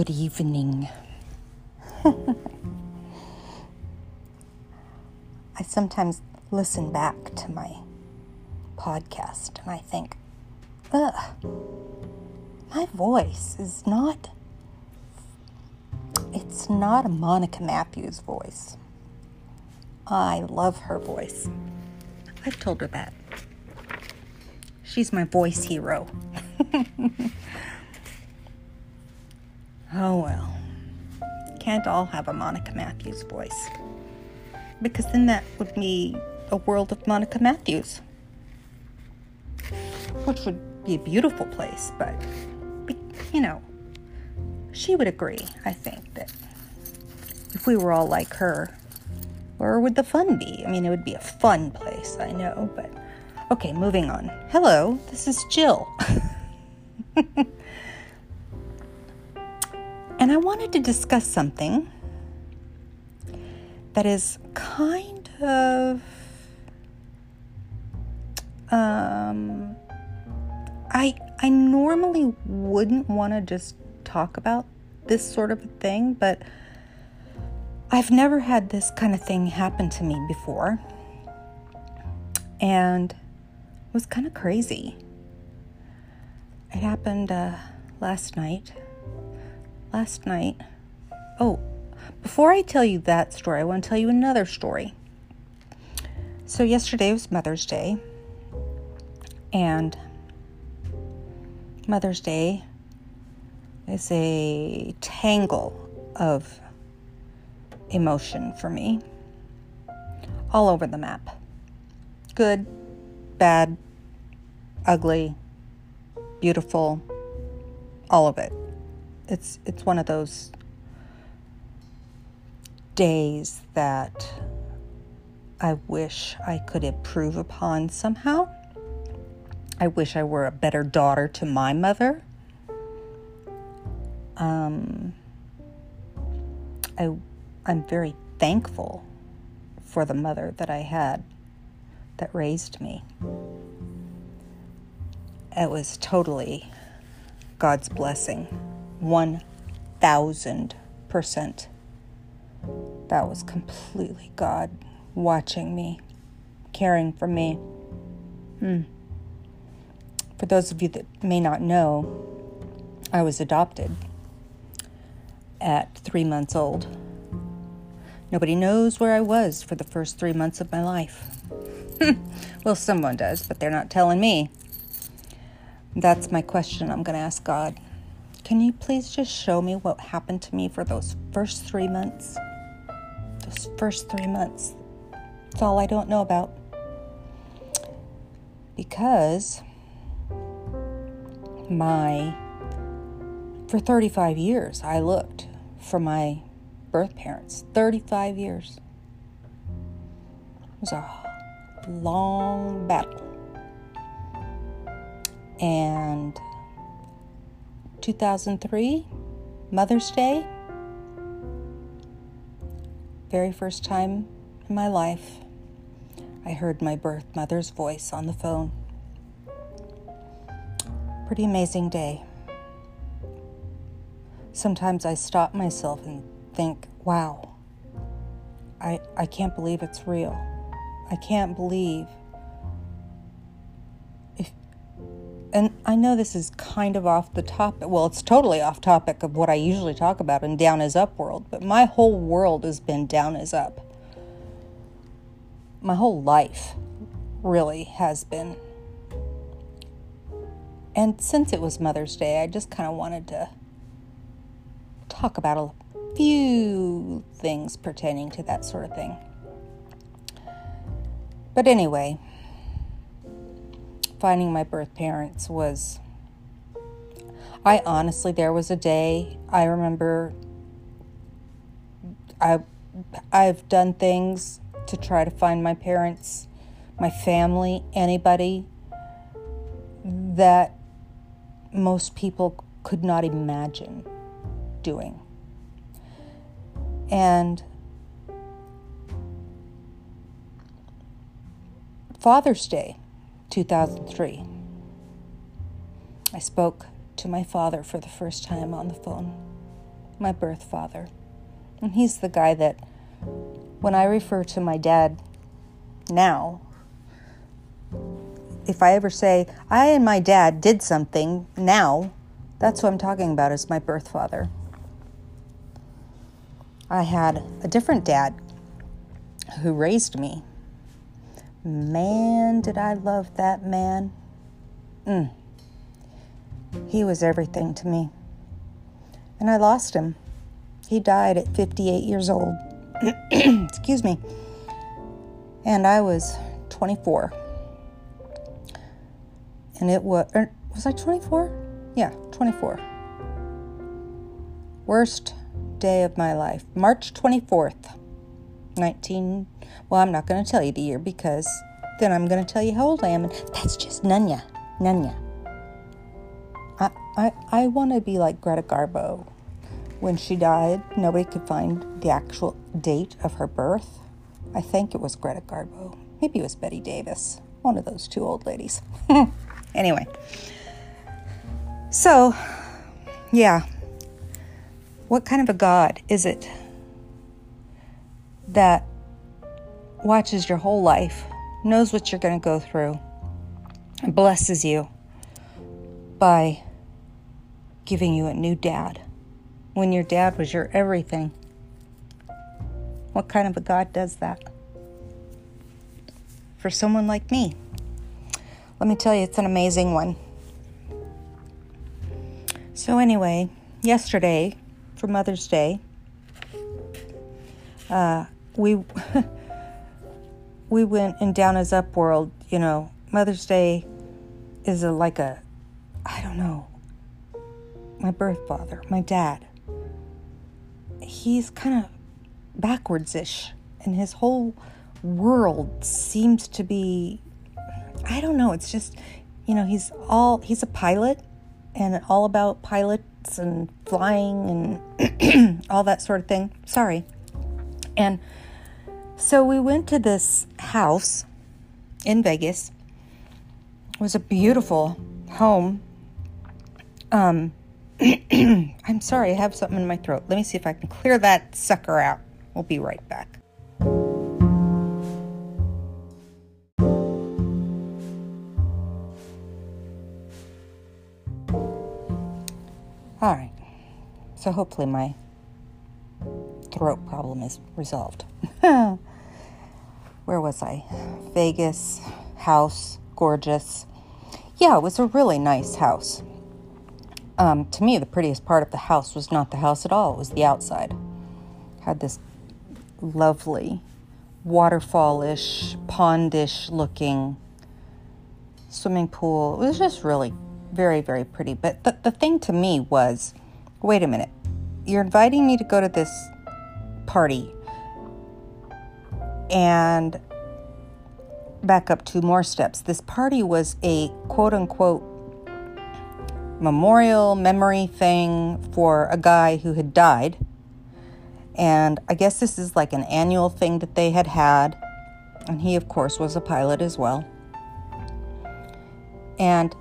Good evening. I sometimes listen back to my podcast and I think, ugh, my voice is not, it's not a Monica Matthews voice. I love her voice. I've told her that. She's my voice hero. oh well. Can't all have a Monica Matthews voice. Because then that would be a world of Monica Matthews. Which would be a beautiful place, but, you know, she would agree, I think, that if we were all like her, where would the fun be? I mean, it would be a fun place, I know, but okay, moving on. Hello, this is Jill. and I wanted to discuss something that is kind of um I I normally wouldn't want to just talk about this sort of a thing, but I've never had this kind of thing happen to me before. And it was kind of crazy. It happened uh, last night. Last night. Oh, before I tell you that story, I want to tell you another story. So, yesterday was Mother's Day. And Mother's Day is a tangle of emotion for me. All over the map. Good, bad, ugly, beautiful, all of it. It's it's one of those days that I wish I could improve upon somehow. I wish I were a better daughter to my mother. Um, I I'm very thankful for the mother that I had that raised me. It was totally God's blessing. 1000%. That was completely God watching me, caring for me. Hmm. For those of you that may not know, I was adopted at three months old. Nobody knows where I was for the first three months of my life. well, someone does, but they're not telling me. That's my question I'm going to ask God. Can you please just show me what happened to me for those first three months? Those first three months. It's all I don't know about. Because my, for 35 years, I looked for my birth parents 35 years. It was a long battle. And 2003, Mother's Day, very first time in my life, I heard my birth mother's voice on the phone. Pretty amazing day. Sometimes I stop myself and think, wow, I, I can't believe it's real. I can't believe and I know this is kind of off the topic. Well, it's totally off topic of what I usually talk about in down is up world, but my whole world has been down is up. My whole life really has been. And since it was Mother's Day, I just kind of wanted to talk about a few things pertaining to that sort of thing. But anyway, finding my birth parents was. I honestly, there was a day I remember I, I've done things to try to find my parents, my family, anybody that most people could not imagine doing. And Father's Day, 2003, I spoke to my father for the first time on the phone. my birth father. And he's the guy that, when I refer to my dad now, if I ever say, I and my dad did something now, that's what I'm talking about is my birth father. I had a different dad who raised me. Man, did I love that man. Mm. He was everything to me. And I lost him. He died at 58 years old. Excuse me. And I was 24. And it was, er, was I 24? Yeah, 24. Worst day of my life. March 24th, 19. Well, I'm not going to tell you the year because then I'm going to tell you how old I am. And that's just Nunya. Nunya. I, I, I want to be like Greta Garbo. When she died, nobody could find the actual date of her birth. I think it was Greta Garbo. Maybe it was Bette Davis. One of those two old ladies. anyway. So, yeah. What kind of a God is it that watches your whole life, knows what you're going to go through, and blesses you by giving you a new dad when your dad was your everything. What kind of a God does that? For someone like me. Let me tell you, it's an amazing one. So, anyway, yesterday for Mother's Day, uh, we we went in down as Up World. You know, Mother's Day is a, like a, I don't know, my birth father, my dad he's kind of backwards ish, and his whole world seems to be I don't know, it's just, you know, he's all, he's a pilot and all about pilots and flying and all that sort of thing. Sorry. And so we went to this house in Vegas. It was a beautiful home. Um, I'm sorry, I have something in my throat. Let me see if I can clear that sucker out. We'll be right back. All right. So hopefully my throat problem is resolved. Where was I? Vegas, house, gorgeous. Yeah, it was a really nice house. Um, to me, the prettiest part of the house was not the house at all, it was the outside. Had this lovely waterfallish, pondish looking swimming pool. It was just really very, very pretty. But the, the thing to me was wait a minute, you're inviting me to go to this party and back up two more steps. This party was a quote unquote memorial memory thing for a guy who had died. And I guess this is like an annual thing that they had had. And he, of course, was a pilot as well. And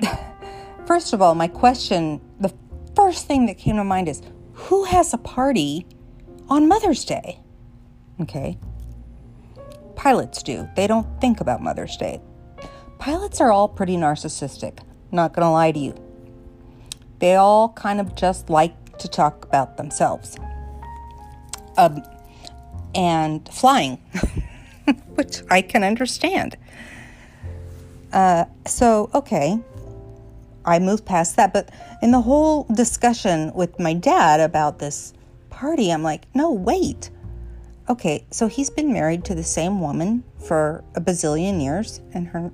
first of all, my question first thing that came to mind is who has a party on Mother's Day? Okay. Pilots do. They don't think about Mother's Day. Pilots are all pretty narcissistic, not gonna lie to you. They all kind of just like to talk about themselves. Um, and flying, which I can understand. Uh, so, okay, I moved past that. But in the whole discussion with my dad about this party, I'm like, no, wait. Okay, so he's been married to the same woman for a bazillion years, and her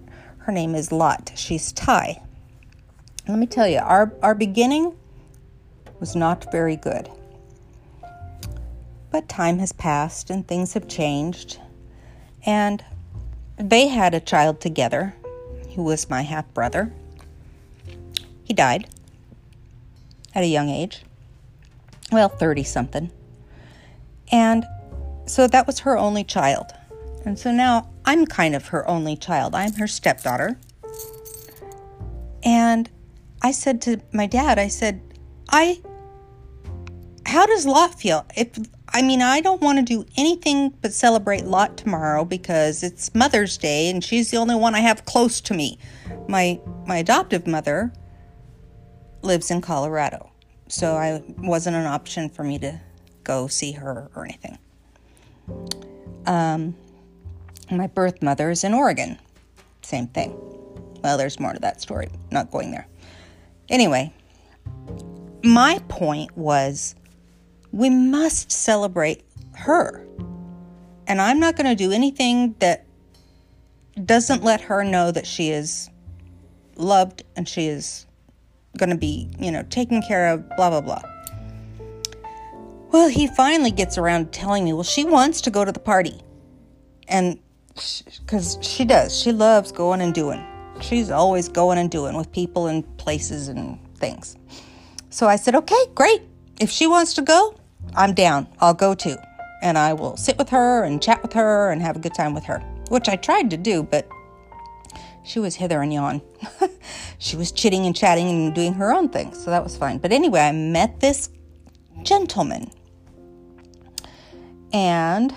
her name is Lot. She's Thai. Let me tell you, our, our beginning was not very good. But time has passed and things have changed. And they had a child together who was my half brother. He died at a young age, well, 30 something. And so that was her only child. And so now I'm kind of her only child. I'm her stepdaughter. And I said to my dad, I said, I, how does Lot feel? If, I mean, I don't want to do anything but celebrate Lot tomorrow because it's Mother's Day and she's the only one I have close to me. My, my adoptive mother lives in Colorado. So I wasn't an option for me to go see her or anything. Um, my birth mother is in Oregon. Same thing. Well, there's more to that story. Not going there. Anyway, my point was we must celebrate her. And I'm not going to do anything that doesn't let her know that she is loved and she is going to be, you know, taken care of, blah, blah, blah. Well, he finally gets around to telling me, well, she wants to go to the party. And because she does, she loves going and doing. She's always going and doing with people and places and things. So I said, okay, great. If she wants to go, I'm down. I'll go too. And I will sit with her and chat with her and have a good time with her, which I tried to do, but she was hither and yon. she was chitting and chatting and doing her own thing, so that was fine. But anyway, I met this gentleman. And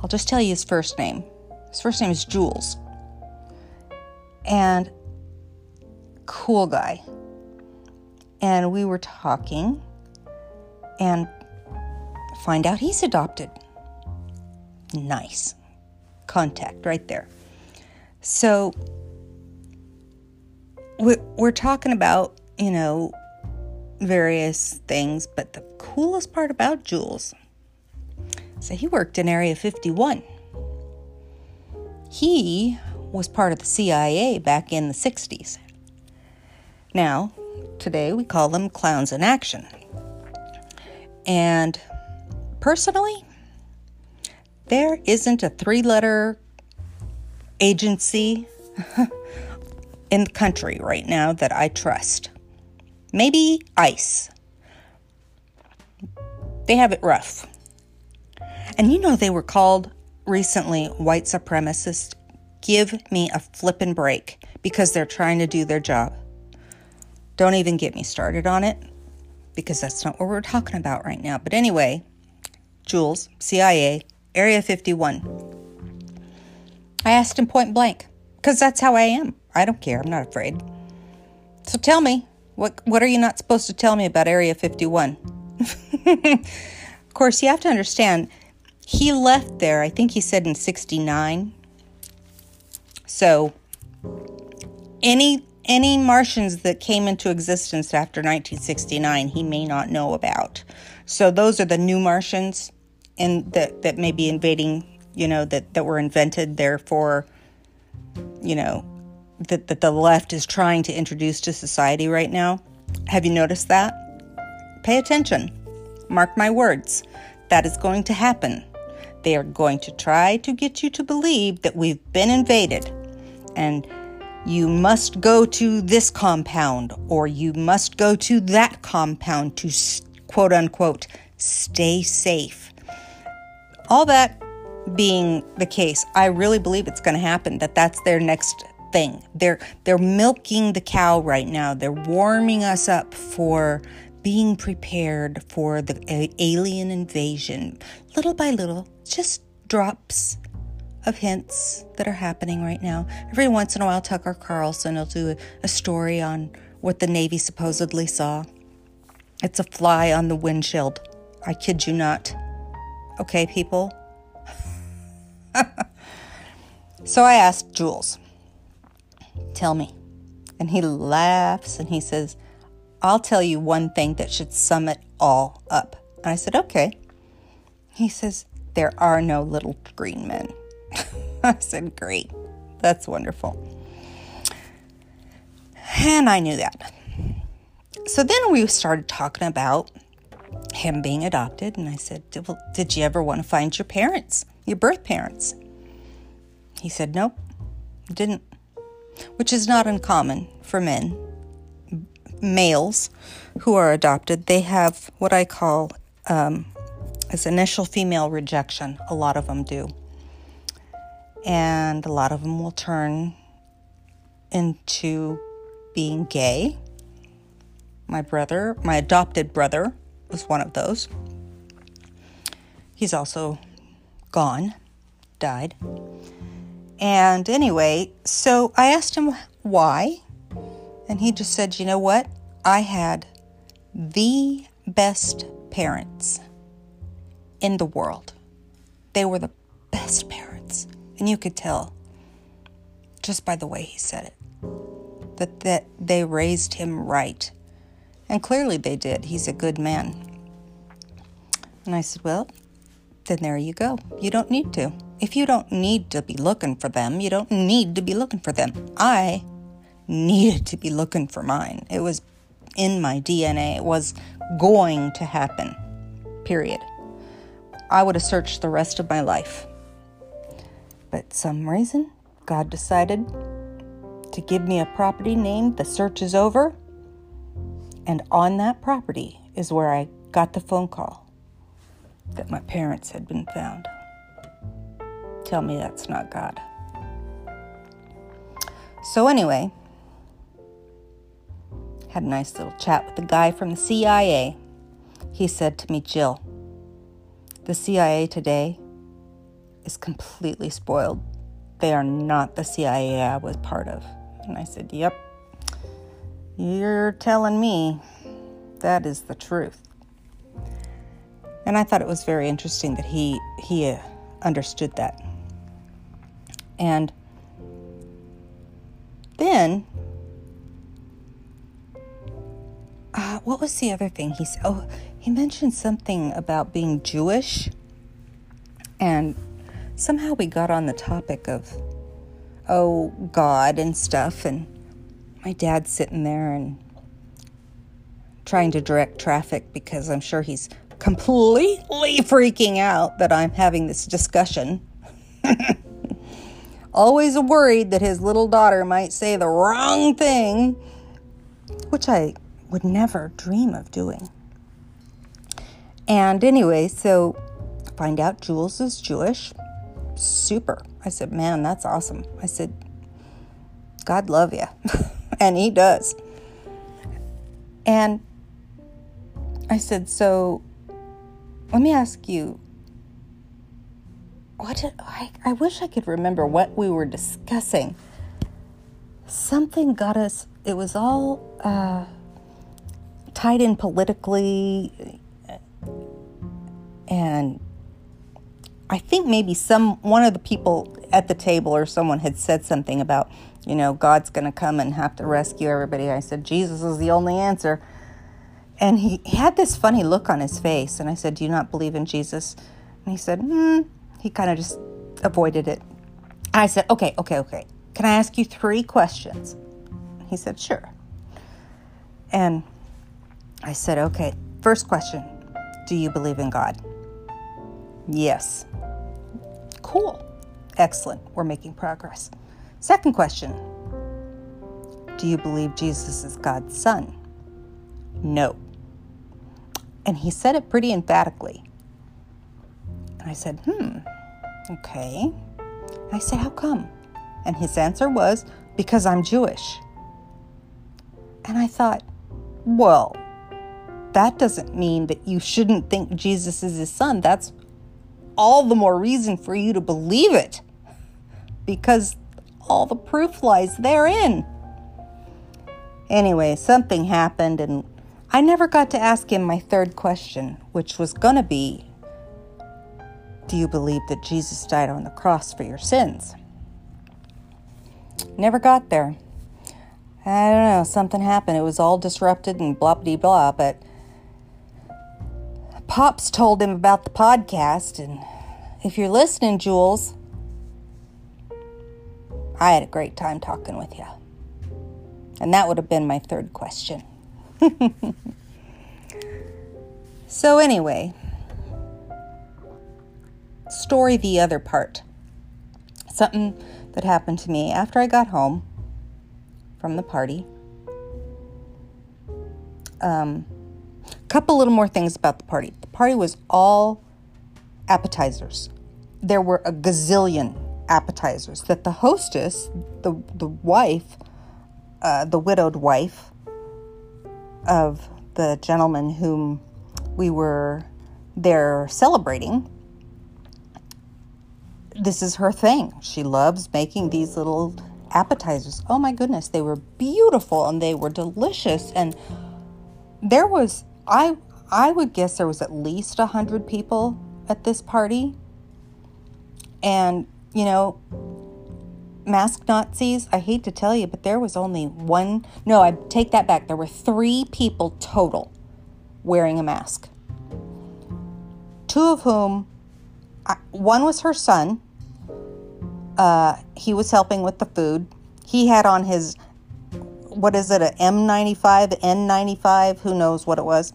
I'll just tell you his first name. His first name is Jules. And cool guy. And we were talking and find out he's adopted. Nice. Contact right there. So we're talking about, you know, various things, but the coolest part about Jules, so he worked in Area 51. He was part of the CIA back in the 60s. Now, today we call them clowns in action. And personally, there isn't a three letter agency in the country right now that I trust. Maybe ICE. They have it rough. And you know, they were called recently white supremacists. Give me a flippin' break because they're trying to do their job. Don't even get me started on it because that's not what we're talking about right now. But anyway, Jules, CIA, Area 51. I asked him point blank because that's how I am. I don't care. I'm not afraid. So tell me, what what are you not supposed to tell me about Area 51? of course, you have to understand he left there, I think he said in 69. So any any Martians that came into existence after 1969, he may not know about. So those are the new Martians and that that may be invading, you know, that that were invented therefore, you know, that that the left is trying to introduce to society right now. Have you noticed that? Pay attention. Mark my words. That is going to happen. They are going to try to get you to believe that we've been invaded and you must go to this compound or you must go to that compound to quote unquote stay safe. All that being the case, I really believe it's going to happen that that's their next thing. They're they're milking the cow right now. They're warming us up for being prepared for the alien invasion little by little, just drops of hints that are happening right now. Every once in a while, Tucker Carlson will do a, a story on what the Navy supposedly saw. It's a fly on the windshield. I kid you not. Okay, people? so I asked Jules, tell me. And he laughs and he says, I'll tell you one thing that should sum it all up. And I said, Okay. He says, There are no little green men. I said, Great. That's wonderful. And I knew that. So then we started talking about him being adopted. And I said, well, Did you ever want to find your parents, your birth parents? He said, Nope, didn't. Which is not uncommon for men males who are adopted, they have what I call um, as initial female rejection. A lot of them do. And a lot of them will turn into being gay. My brother, my adopted brother, was one of those. He's also gone, died. And anyway, so I asked him why. And he just said, you know what? I had the best parents in the world. They were the best parents. And you could tell just by the way he said it that, that they raised him right. And clearly they did. He's a good man. And I said, Well, then there you go. You don't need to. If you don't need to be looking for them, you don't need to be looking for them. I needed to be looking for mine. It was in my DNA. It was going to happen. Period. I would have searched the rest of my life. But some reason, God decided to give me a property named The Search is Over. And on that property is where I got the phone call that my parents had been found. Tell me that's not God. So, anyway, had a nice little chat with the guy from the CIA. He said to me, Jill, the CIA today is completely spoiled. They are not the CIA I was part of. And I said, Yep, you're telling me that is the truth. And I thought it was very interesting that he he uh, understood that. And then, uh, what was the other thing he said? Oh, he mentioned something about being Jewish. And somehow we got on the topic of, oh, God and stuff. And my dad's sitting there and trying to direct traffic because I'm sure he's completely freaking out that I'm having this discussion. Always worried that his little daughter might say the wrong thing, which I would never dream of doing. And anyway, so find out Jules is Jewish. Super. I said, man, that's awesome. I said, God love you. and he does. And I said, so let me ask you, what did I, I wish I could remember what we were discussing. Something got us, it was all uh, tied in politically. And I think maybe some one of the people at the table or someone had said something about, you know, God's going to come and have to rescue everybody. I said, Jesus is the only answer. And he, had this funny look on his face. And I said, Do you not believe in Jesus? And he said, Hmm. He kind of just avoided it. And I said, Okay, okay, okay. Can I ask you three questions? He said, Sure. And I said, Okay, first question Do you believe in God? Yes. Cool. Excellent. We're making progress. Second question Do you believe Jesus is God's son? No. And he said it pretty emphatically. And I said, Hmm, okay. I said, How come? And his answer was, Because I'm Jewish. And I thought, Well, that doesn't mean that you shouldn't think Jesus is his son. That's all the more reason for you to believe it. Because all the proof lies therein. Anyway, something happened and I never got to ask him my third question, which was going to be Do you believe that Jesus died on the cross for your sins? Never got there. I don't know, something happened. It was all disrupted and blah blah blah, but Pops told him about the podcast, and if you're listening, Jules, I had a great time talking with you. And that would have been my third question. so, anyway, story the other part. Something that happened to me after I got home from the party. Um, couple little more things about the party. The party was all appetizers. There were a gazillion appetizers that the hostess, the the wife uh, the widowed wife of the gentleman whom we were there celebrating. This is her thing. She loves making these little appetizers. Oh my goodness, they were beautiful and they were delicious. And there was, I, I would guess there was at least a hundred people at this party. And, you know, mask Nazis, I hate to tell you, but there was only one. No, I take that back. There were three people total wearing a mask. Two of whom, one was her son. Uh, he was helping with the food. He had on his, what is it, a M95, N95, who knows what it was.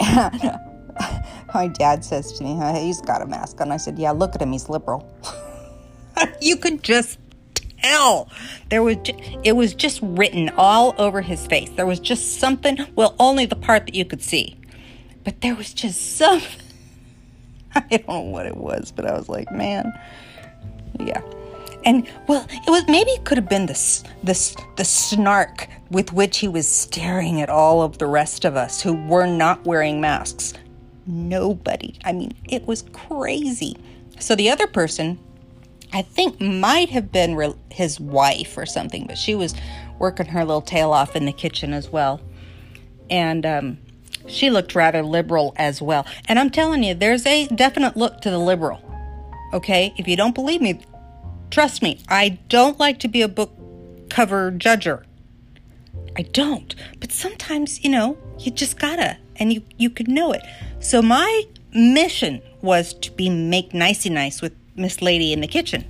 My dad says to me, he's got a mask on. I said, yeah, look at him, he's liberal. you could just tell. There was it was just written all over his face. There was just something well only the part that you could see. But there was just some i don't know what it was but i was like man yeah. And well it was maybe it could have been this this the snark with which he was staring at all of the rest of us who were not wearing masks. Nobody. I mean it was crazy. So the other person I think might have been re- his wife or something, but she was working her little tail off in the kitchen as well. And um, she looked rather liberal as well. And I'm telling you, there's a definite look to the liberal. Okay? If you don't believe me, trust me, I don't like to be a book cover judger. I don't. But sometimes, you know, you just gotta, and you, you could know it. So my mission was to be make nicey nice with Miss Lady in the kitchen.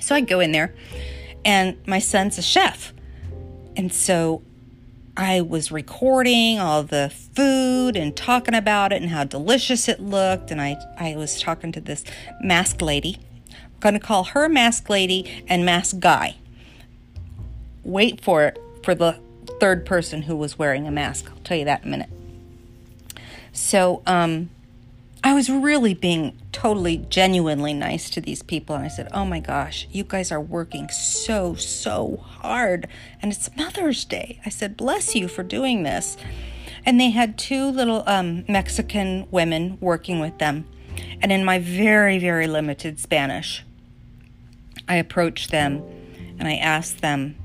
So I go in there, and my son's a chef. And so I was recording all the food and talking about it and how delicious it looked. And I, I was talking to this mask lady. I'm going to call her mask lady and mask guy. Wait for it for the third person who was wearing a mask. I'll tell you that in a minute. So, um, I was really being totally, genuinely nice to these people. And I said, Oh my gosh, you guys are working so, so hard. And it's Mother's Day. I said, Bless you for doing this. And they had two little um, Mexican women working with them. And in my very, very limited Spanish, I approached them and I asked them,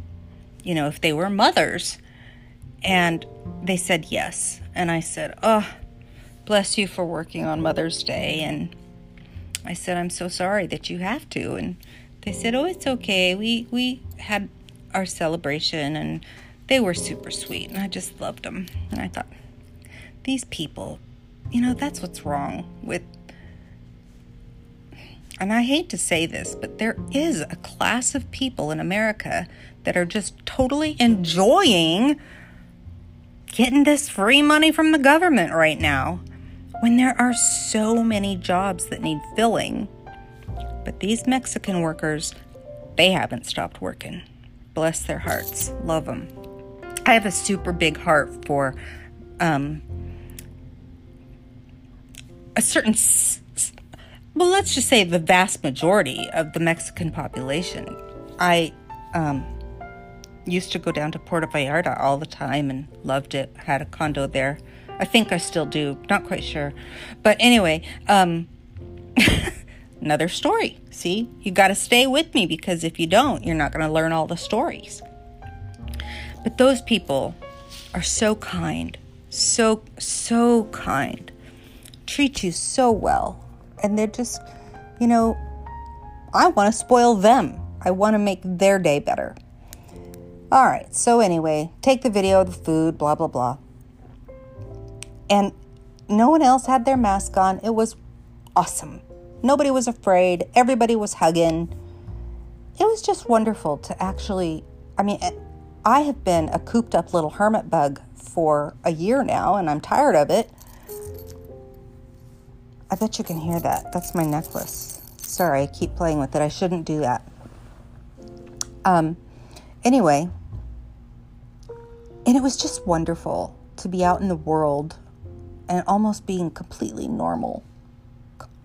you know, if they were mothers. And they said yes. And I said, Oh, bless you for working on Mother's Day. And I said, I'm so sorry that you have to. And they said, Oh, it's okay. We, we had our celebration and they were super sweet. And I just loved them. And I thought, these people, you know, that's what's wrong with. And I hate to say this, but there is a class of people in America that are just totally enjoying getting this free money from the government right now when there are so many jobs that need filling. But these Mexican workers, they haven't stopped working. Bless their hearts. Love them. I have a super big heart for um, a certain, well, let's just say the vast majority of the Mexican population. I um, used to go down to Puerto Vallarta all the time and loved it. Had a condo there. I think I still do, not quite sure. But anyway, um, another story. See, you got to stay with me because if you don't, you're not going to learn all the stories. But those people are so kind, so, so kind, treat you so well. And they're just, you know, I want to spoil them. I want to make their day better. All right, so anyway, take the video of the food, blah, blah, blah and no one else had their mask on. It was awesome. Nobody was afraid, everybody was hugging. It was just wonderful to actually, I mean, I have been a cooped up little hermit bug for a year now and I'm tired of it. I bet you can hear that. That's my necklace. Sorry, I keep playing with it. I shouldn't do that. Um, anyway, and it was just wonderful to be out in the world and almost being completely normal.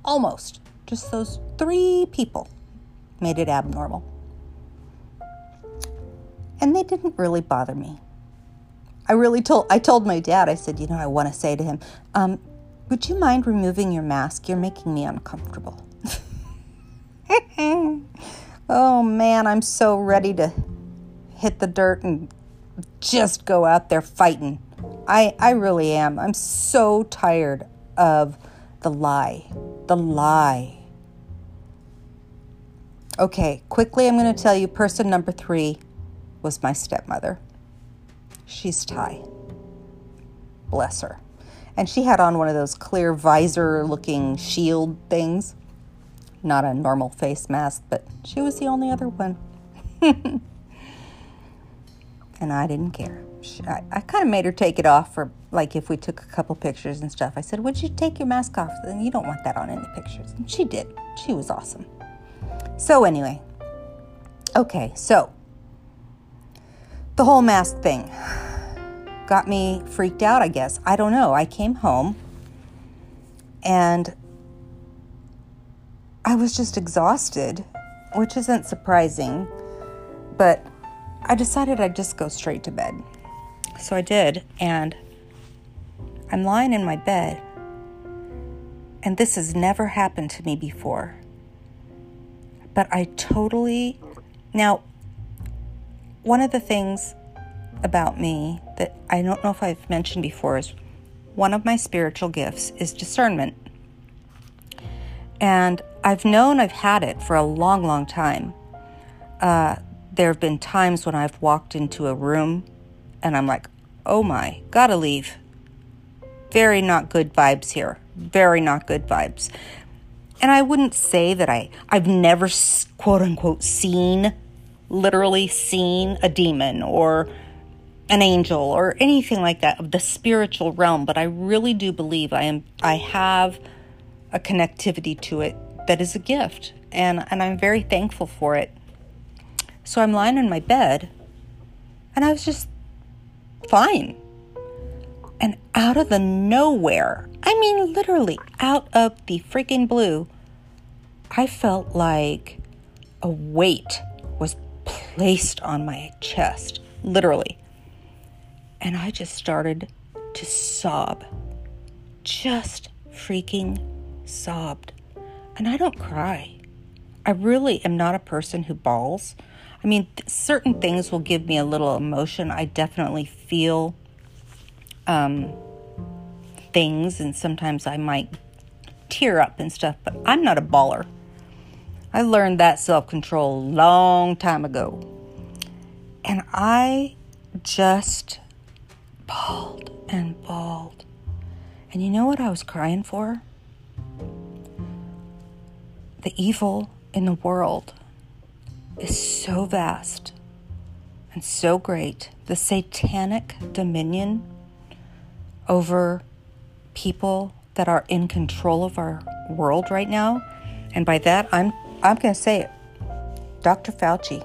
Almost. Just those three people made it abnormal. And they didn't really bother me. I really told I told my dad, I said, you know, I want to say to him, um, would you mind removing your mask? You're making me uncomfortable. oh man, I'm so ready to hit the dirt and just go out there fighting. I I really am. I'm so tired of the lie. The lie. Okay, quickly I'm going to tell you person number 3 was my stepmother. She's Thai. Bless her. And she had on one of those clear visor looking shield things. Not a normal face mask, but she was the only other one. and I didn't care. She, I, I kind of made her take it off for, like, if we took a couple pictures and stuff. I said, Would you take your mask off? Then you don't want that on in the pictures. And she did. She was awesome. So, anyway, okay, so the whole mask thing got me freaked out, I guess. I don't know. I came home and I was just exhausted, which isn't surprising, but I decided I'd just go straight to bed. So I did, and I'm lying in my bed, and this has never happened to me before. But I totally. Now, one of the things about me that I don't know if I've mentioned before is one of my spiritual gifts is discernment. And I've known I've had it for a long, long time. Uh, there have been times when I've walked into a room and I'm like, oh my, gotta leave. Very not good vibes here. Very not good vibes. And I wouldn't say that I, I've never quote unquote seen literally seen a demon or an angel or anything like that of the spiritual realm, but I really do believe I am I have a connectivity to it that is a gift and and I'm very thankful for it. So I'm lying in my bed and I was just fine. And out of the nowhere, I mean literally out of the freaking blue, I felt like a weight was placed on my chest, literally. And I just started to sob. Just freaking sobbed. And I don't cry. I really am not a person who bawls. I mean, th- certain things will give me a little emotion. I definitely feel um, things, and sometimes I might tear up and stuff, but I'm not a baller. I learned that self control a long time ago. And I just bawled and bawled. And you know what I was crying for? The evil in the world is so vast and so great. The satanic dominion over people that are in control of our world right now. And by that, I'm I'm going to say it Dr. Fauci.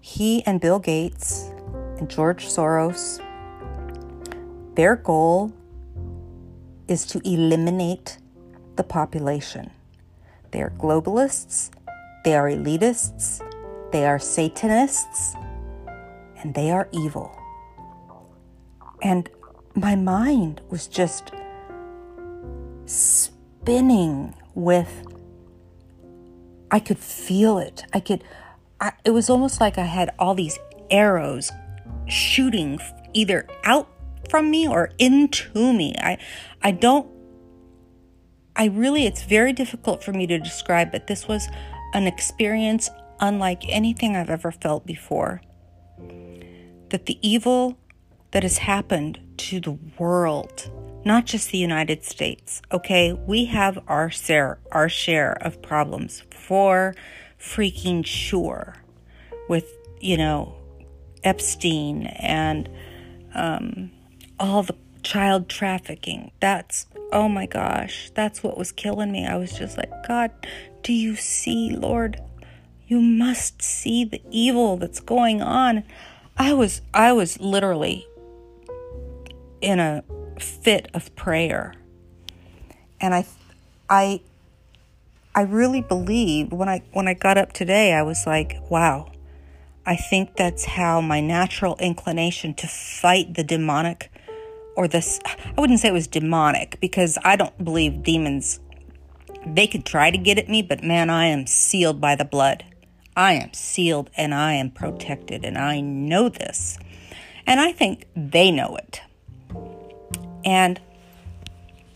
He and Bill Gates and George Soros, their goal is to eliminate the population. They are globalists, they are elitists, they are Satanists, and they are evil. And my mind was just spinning with I could feel it. I could, I, it was almost like I had all these arrows shooting either out from me or into me. I, I don't, I really, it's very difficult for me to describe, but this was an experience unlike anything I've ever felt before. That the evil that has happened to the world not just the United States. Okay, we have our share, our share of problems for freaking sure, with you know Epstein and um, all the child trafficking. That's oh my gosh, that's what was killing me. I was just like, God, do you see, Lord? You must see the evil that's going on. I was I was literally in a fit of prayer. And I I I really believe when I when I got up today I was like, wow. I think that's how my natural inclination to fight the demonic or this I wouldn't say it was demonic because I don't believe demons they could try to get at me, but man, I am sealed by the blood. I am sealed and I am protected, and I know this. And I think they know it. And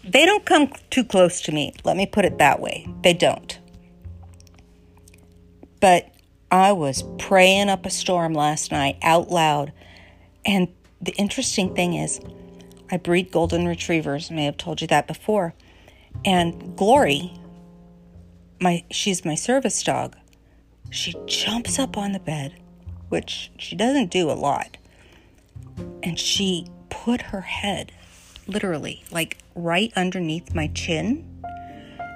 they don't come too close to me. Let me put it that way. They don't. But I was praying up a storm last night out loud. And the interesting thing is, I breed golden retrievers. I may have told you that before. And Glory, my she's my service dog. She jumps up on the bed, which she doesn't do a lot. And she put her head literally like right underneath my chin.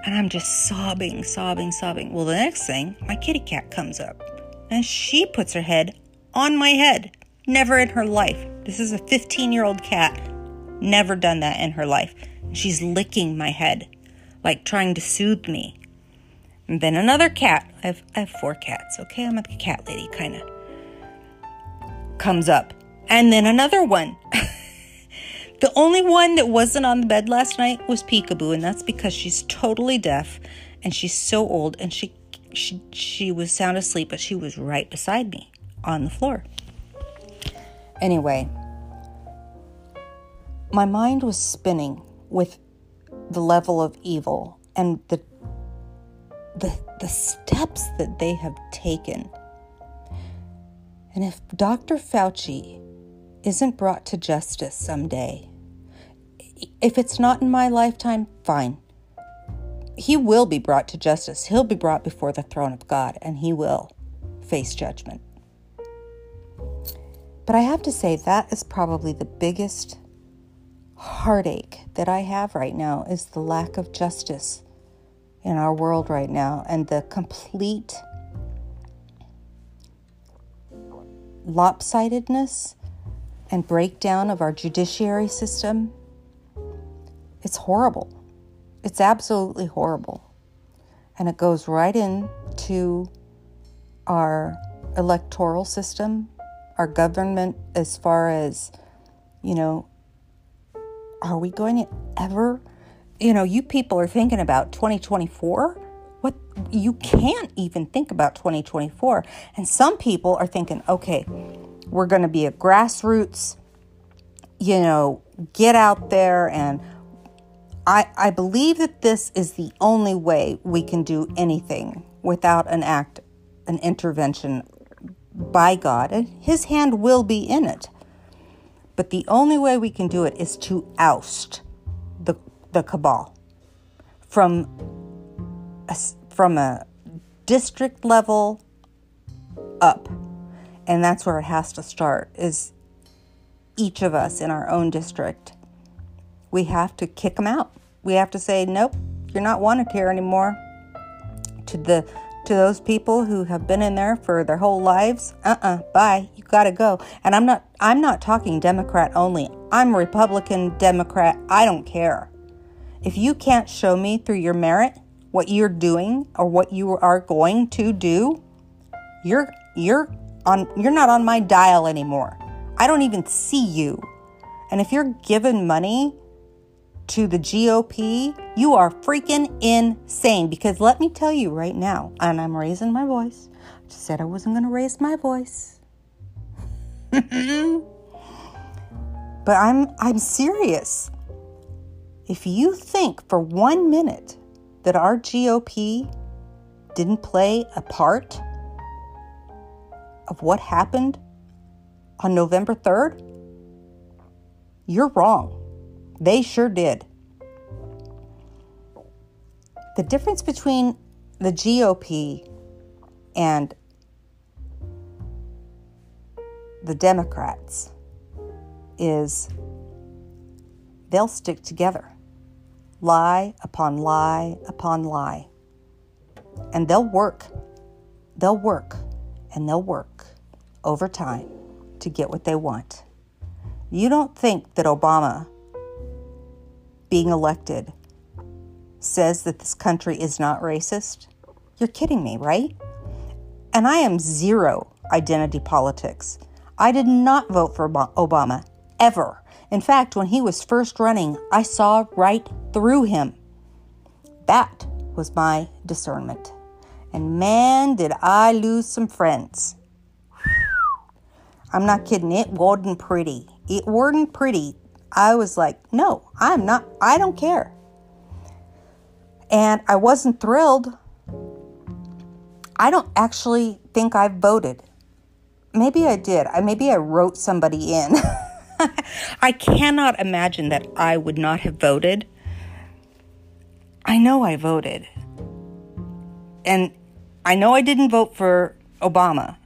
And I'm just sobbing, sobbing, sobbing. Well, the next thing, my kitty cat comes up and she puts her head on my head. Never in her life. This is a 15 year old cat. Never done that in her life. She's licking my head, like trying to soothe me. And then another cat. I have, I have four cats, okay? I'm a cat lady, kind of. Comes up. And then another one. The only one that wasn't on the bed last night was Peekaboo, and that's because she's totally deaf and she's so old and she she she was sound asleep, but she was right beside me on the floor. Anyway, my mind was spinning with the level of evil and the the the steps that they have taken. And if Dr. Fauci isn't brought to justice someday, if it's not in my lifetime, fine. He will be brought to justice. He'll be brought before the throne of God and he will face judgment. But I have to say, that is probably the biggest heartache that I have right now is the lack of justice in our world right now and the complete lopsidedness and breakdown of our judiciary system it's horrible. It's absolutely horrible. And it goes right into our electoral system, our government, as far as, you know, are we going to ever, you know, you people are thinking about 2024? What you can't even think about 2024. And some people are thinking, okay, we're going to be a grassroots, you know, get out there and I, I believe that this is the only way we can do anything without an act, an intervention by God, and His hand will be in it. But the only way we can do it is to oust the, the cabal from a, from a district level up. And that's where it has to start is each of us in our own district. We have to kick them out we have to say, nope, you're not wanted here anymore. To the to those people who have been in there for their whole lives, uh-uh, bye. You gotta go. And I'm not I'm not talking Democrat only. I'm Republican, Democrat, I don't care. If you can't show me through your merit what you're doing or what you are going to do, you're you're on you're not on my dial anymore. I don't even see you. And if you're given money to the GOP, you are freaking insane. Because let me tell you right now, and I'm raising my voice. I said I wasn't going to raise my voice. but I'm I'm serious. If you think for 1 minute that our GOP didn't play a part of what happened on November 3rd, you're wrong. They sure did. The difference between the GOP and the Democrats is they'll stick together. Lie upon lie upon lie. And they'll work. They'll work and they'll work over time to get what they want. You don't think that Obama being elected says that this country is not racist? You're kidding me, right? And I am zero identity politics. I did not vote for Obama, ever. In fact, when he was first running, I saw right through him. That was my discernment. And man, did I lose some friends. I'm not kidding. It wasn't pretty. It wasn't pretty. I was like, no, I'm not, I don't care. And I wasn't thrilled. I don't actually think I voted. Maybe I did. I maybe I wrote somebody in. I cannot imagine that I would not have voted. I know I voted. And I know I didn't vote for Obama.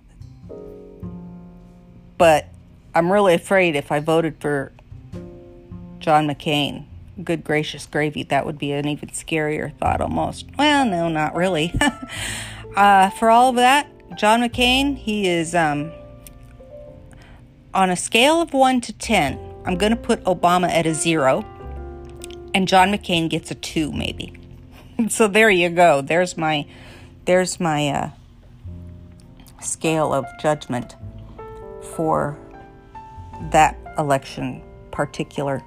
But I'm really afraid if I voted for John McCain, good gracious gravy, that would be an even scarier thought almost. Well, no, not really. uh, for all of that, John McCain, he is um, on a scale of 1 to 10. I'm going to put Obama at a 0, and John McCain gets a 2 maybe. so there you go. There's my there's my uh, scale of judgment for that election particular.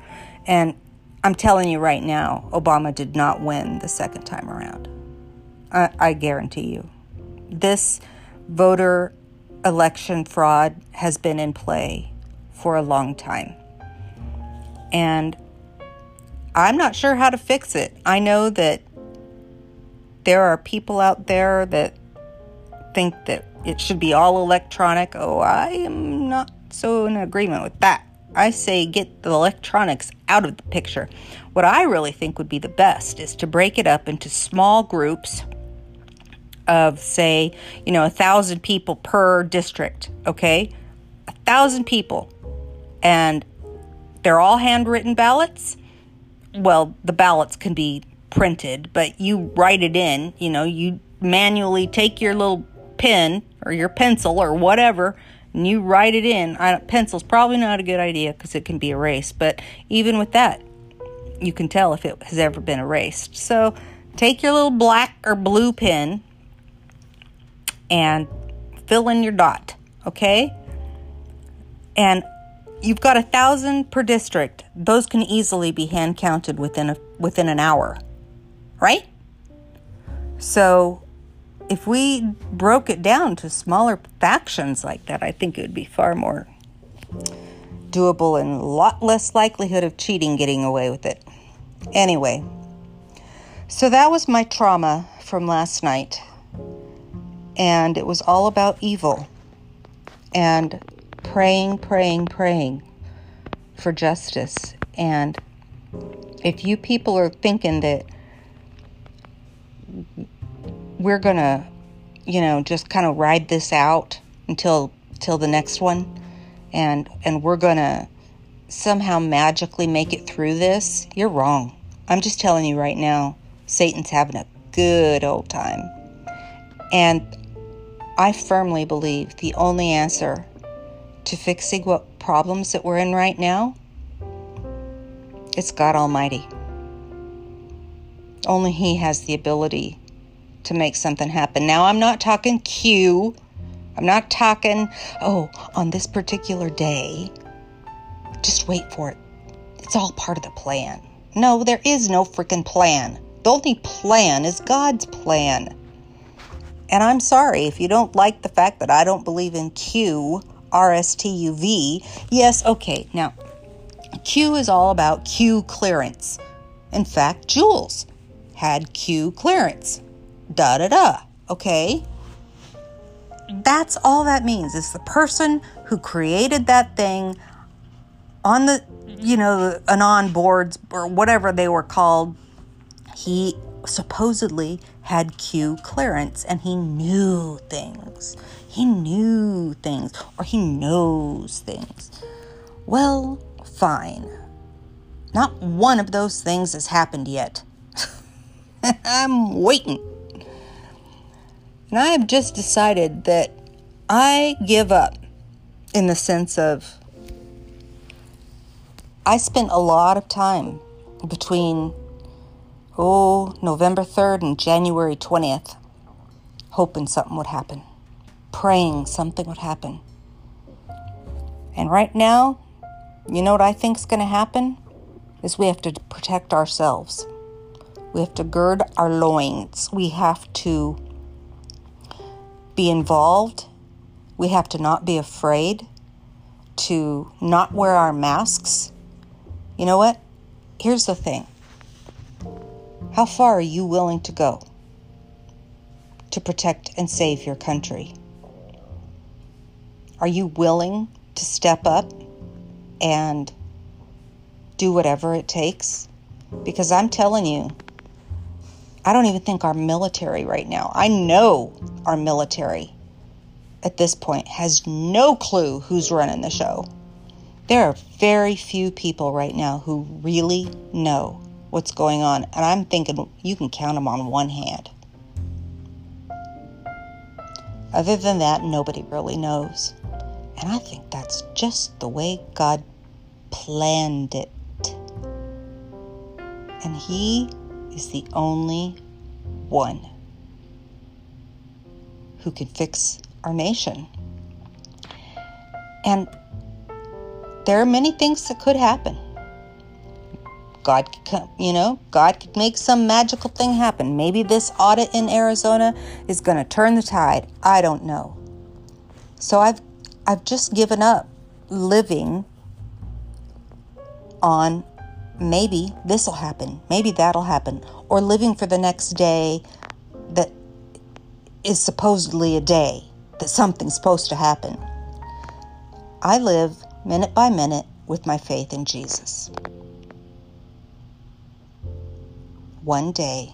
And I'm telling you right now, Obama did not win the second time around. I, I guarantee you. This voter election fraud has been in play for a long time. And I'm not sure how to fix it. I know that there are people out there that think that it should be all electronic. Oh, I am not so in agreement with that. I say get the electronics out of the picture. What I really think would be the best is to break it up into small groups of, say, you know, a thousand people per district, okay? A thousand people. And they're all handwritten ballots. Well, the ballots can be printed, but you write it in, you know, you manually take your little pen or your pencil or whatever and you write it in. I, pencil's probably not a good idea because it can be erased, but even with that, you can tell if it has ever been erased. So take your little black or blue pen and fill in your dot, okay? And you've got a thousand per district. Those can easily be hand counted within a within an hour, right? So if we broke it down to smaller factions like that, I think it would be far more doable and a lot less likelihood of cheating getting away with it. Anyway, so that was my trauma from last night. And it was all about evil and praying, praying, praying for justice. And if you people are thinking that we're going to, you know, just kind of ride this out until till the next one and and we're going to somehow magically make it through this. You're wrong. I'm just telling you right now, Satan's having a good old time. And I firmly believe the only answer to fixing what problems that we're in right now is God Almighty. Only He has the ability to make something happen. Now, I'm not talking Q. I'm not talking, oh, on this particular day. Just wait for it. It's all part of the plan. No, there is no freaking plan. The only plan is God's plan. And I'm sorry if you don't like the fact that I don't believe in Q, R S T U V. Yes, okay. Now, Q is all about Q clearance. In fact, Jules had Q clearance da da da. Okay? That's all that means. It's the person who created that thing on the, you know, an on boards or whatever they were called. He supposedly had Q clearance and he knew things. He knew things or he knows things. Well, fine. Not one of those things has happened yet. I'm waiting. And I have just decided that I give up in the sense of I spent a lot of time between oh November 3rd and January 20th hoping something would happen praying something would happen. And right now, you know what I think is going to happen? Is we have to protect ourselves. We have to gird our loins. We have to be involved. We have to not be afraid to not wear our masks. You know what? Here's the thing how far are you willing to go to protect and save your country? Are you willing to step up and do whatever it takes? Because I'm telling you, I don't even think our military right now, I know our military at this point has no clue who's running the show. There are very few people right now who really know what's going on, and I'm thinking you can count them on one hand. Other than that, nobody really knows. And I think that's just the way God planned it. And He is the only one who can fix our nation. And there are many things that could happen. God could, come, you know, God could make some magical thing happen. Maybe this audit in Arizona is going to turn the tide. I don't know. So I've I've just given up living on maybe this will happen, maybe that'll happen, or living for the next day that is supposedly a day that something's supposed to happen. I live minute by minute with my faith in Jesus. One day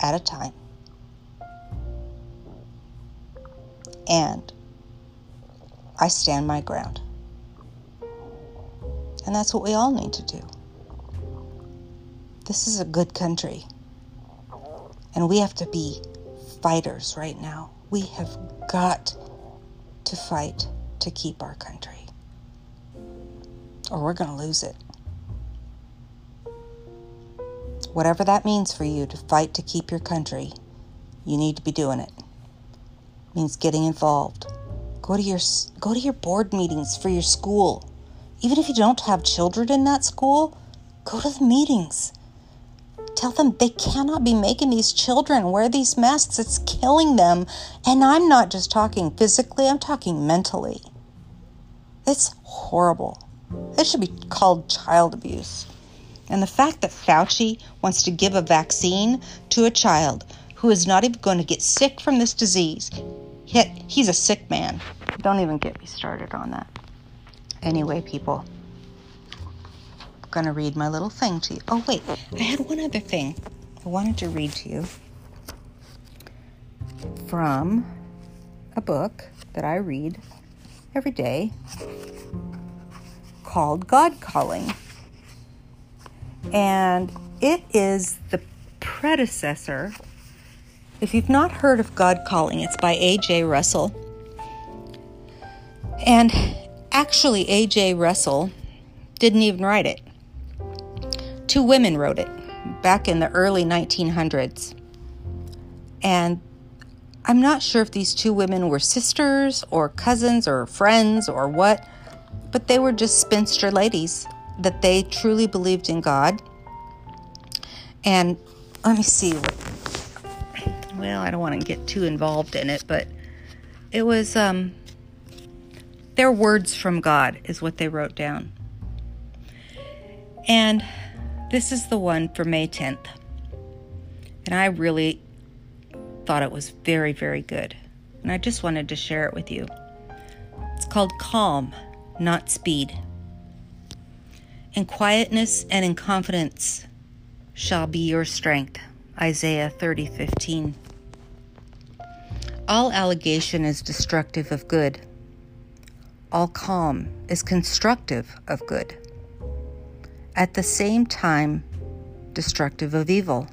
at a time. And I stand my ground. And that's what we all need to do. This is a good country. And we have to be fighters right now. We have got to fight to keep our country, or we're going to lose it. Whatever that means for you to fight to keep your country, you need to be doing it. it means getting involved. Go to your go to your board meetings for your school. Even if you don't have children in that school, go to the meetings. Tell them they cannot be making these children wear these masks. It's killing them. And I'm not just talking physically, I'm talking mentally. It's horrible. It should be called child abuse. And the fact that Fauci wants to give a vaccine to a child who is not even going to get sick from this disease, yet he's a sick man. Don't even get me started on that. Anyway, people I'm going to read my little thing to you. Oh, wait, I had one other thing I wanted to read to you from a book that I read every day called God Calling. And it is the predecessor. If you've not heard of God Calling, it's by A.J. Russell. And actually, A.J. Russell didn't even write it. Two women wrote it back in the early 1900s. And I'm not sure if these two women were sisters or cousins or friends or what, but they were just spinster ladies that they truly believed in God. And let me see well, I don't want to get too involved in it, but it was um, their words from God, is what they wrote down. And this is the one for May 10th. And I really thought it was very, very good. And I just wanted to share it with you. It's called Calm, Not Speed. In quietness and in confidence shall be your strength. Isaiah 30 15. All allegation is destructive of good. All calm is constructive of good at the same time destructive of evil.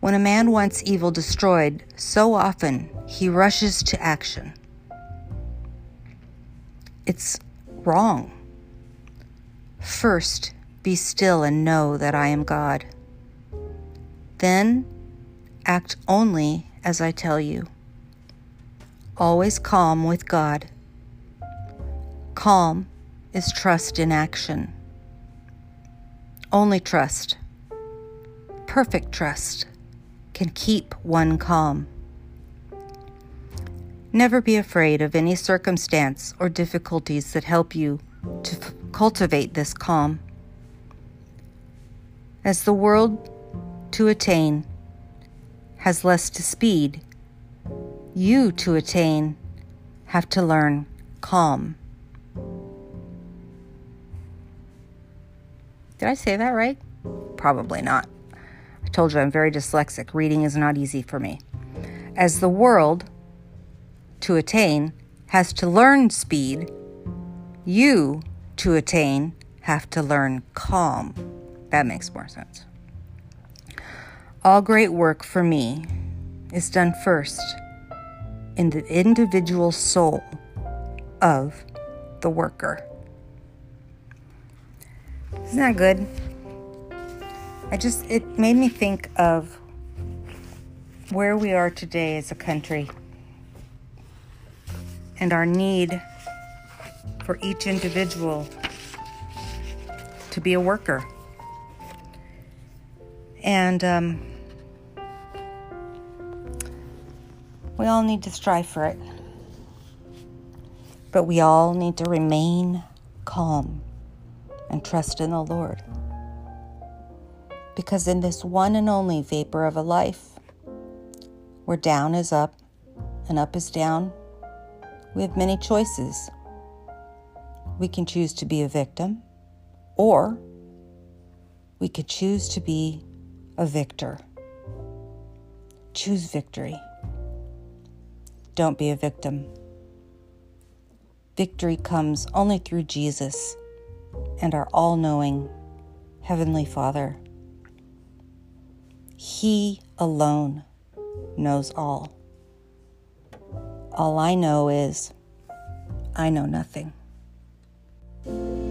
When a man wants evil destroyed, so often he rushes to action. It's wrong. First, be still and know that I am God. Then, act only as I tell you. always calm with God. Calm is trust in action. Only trust, perfect trust, can keep one calm. Never be afraid of any circumstance or difficulties that help you to f- cultivate this calm. As the world to attain has less to speed, you to attain have to learn calm. Did I say that right? Probably not. I told you I'm very dyslexic. Reading is not easy for me. As the world, to attain, has to learn speed, you, to attain, have to learn calm. That makes more sense. All great work for me is done first in the individual soul of the worker. Isn't that good? I just, it made me think of where we are today as a country and our need for each individual to be a worker. And um, we all need to strive for it. But we all need to remain calm and trust in the Lord. Because in this one and only vapor of a life, where down is up and up is down, we have many choices. We can choose to be a victim, or we could choose to be a victor. Choose victory. Don't be a victim. Victory comes only through Jesus and our all knowing Heavenly Father. He alone knows all. All I know is I know nothing thank you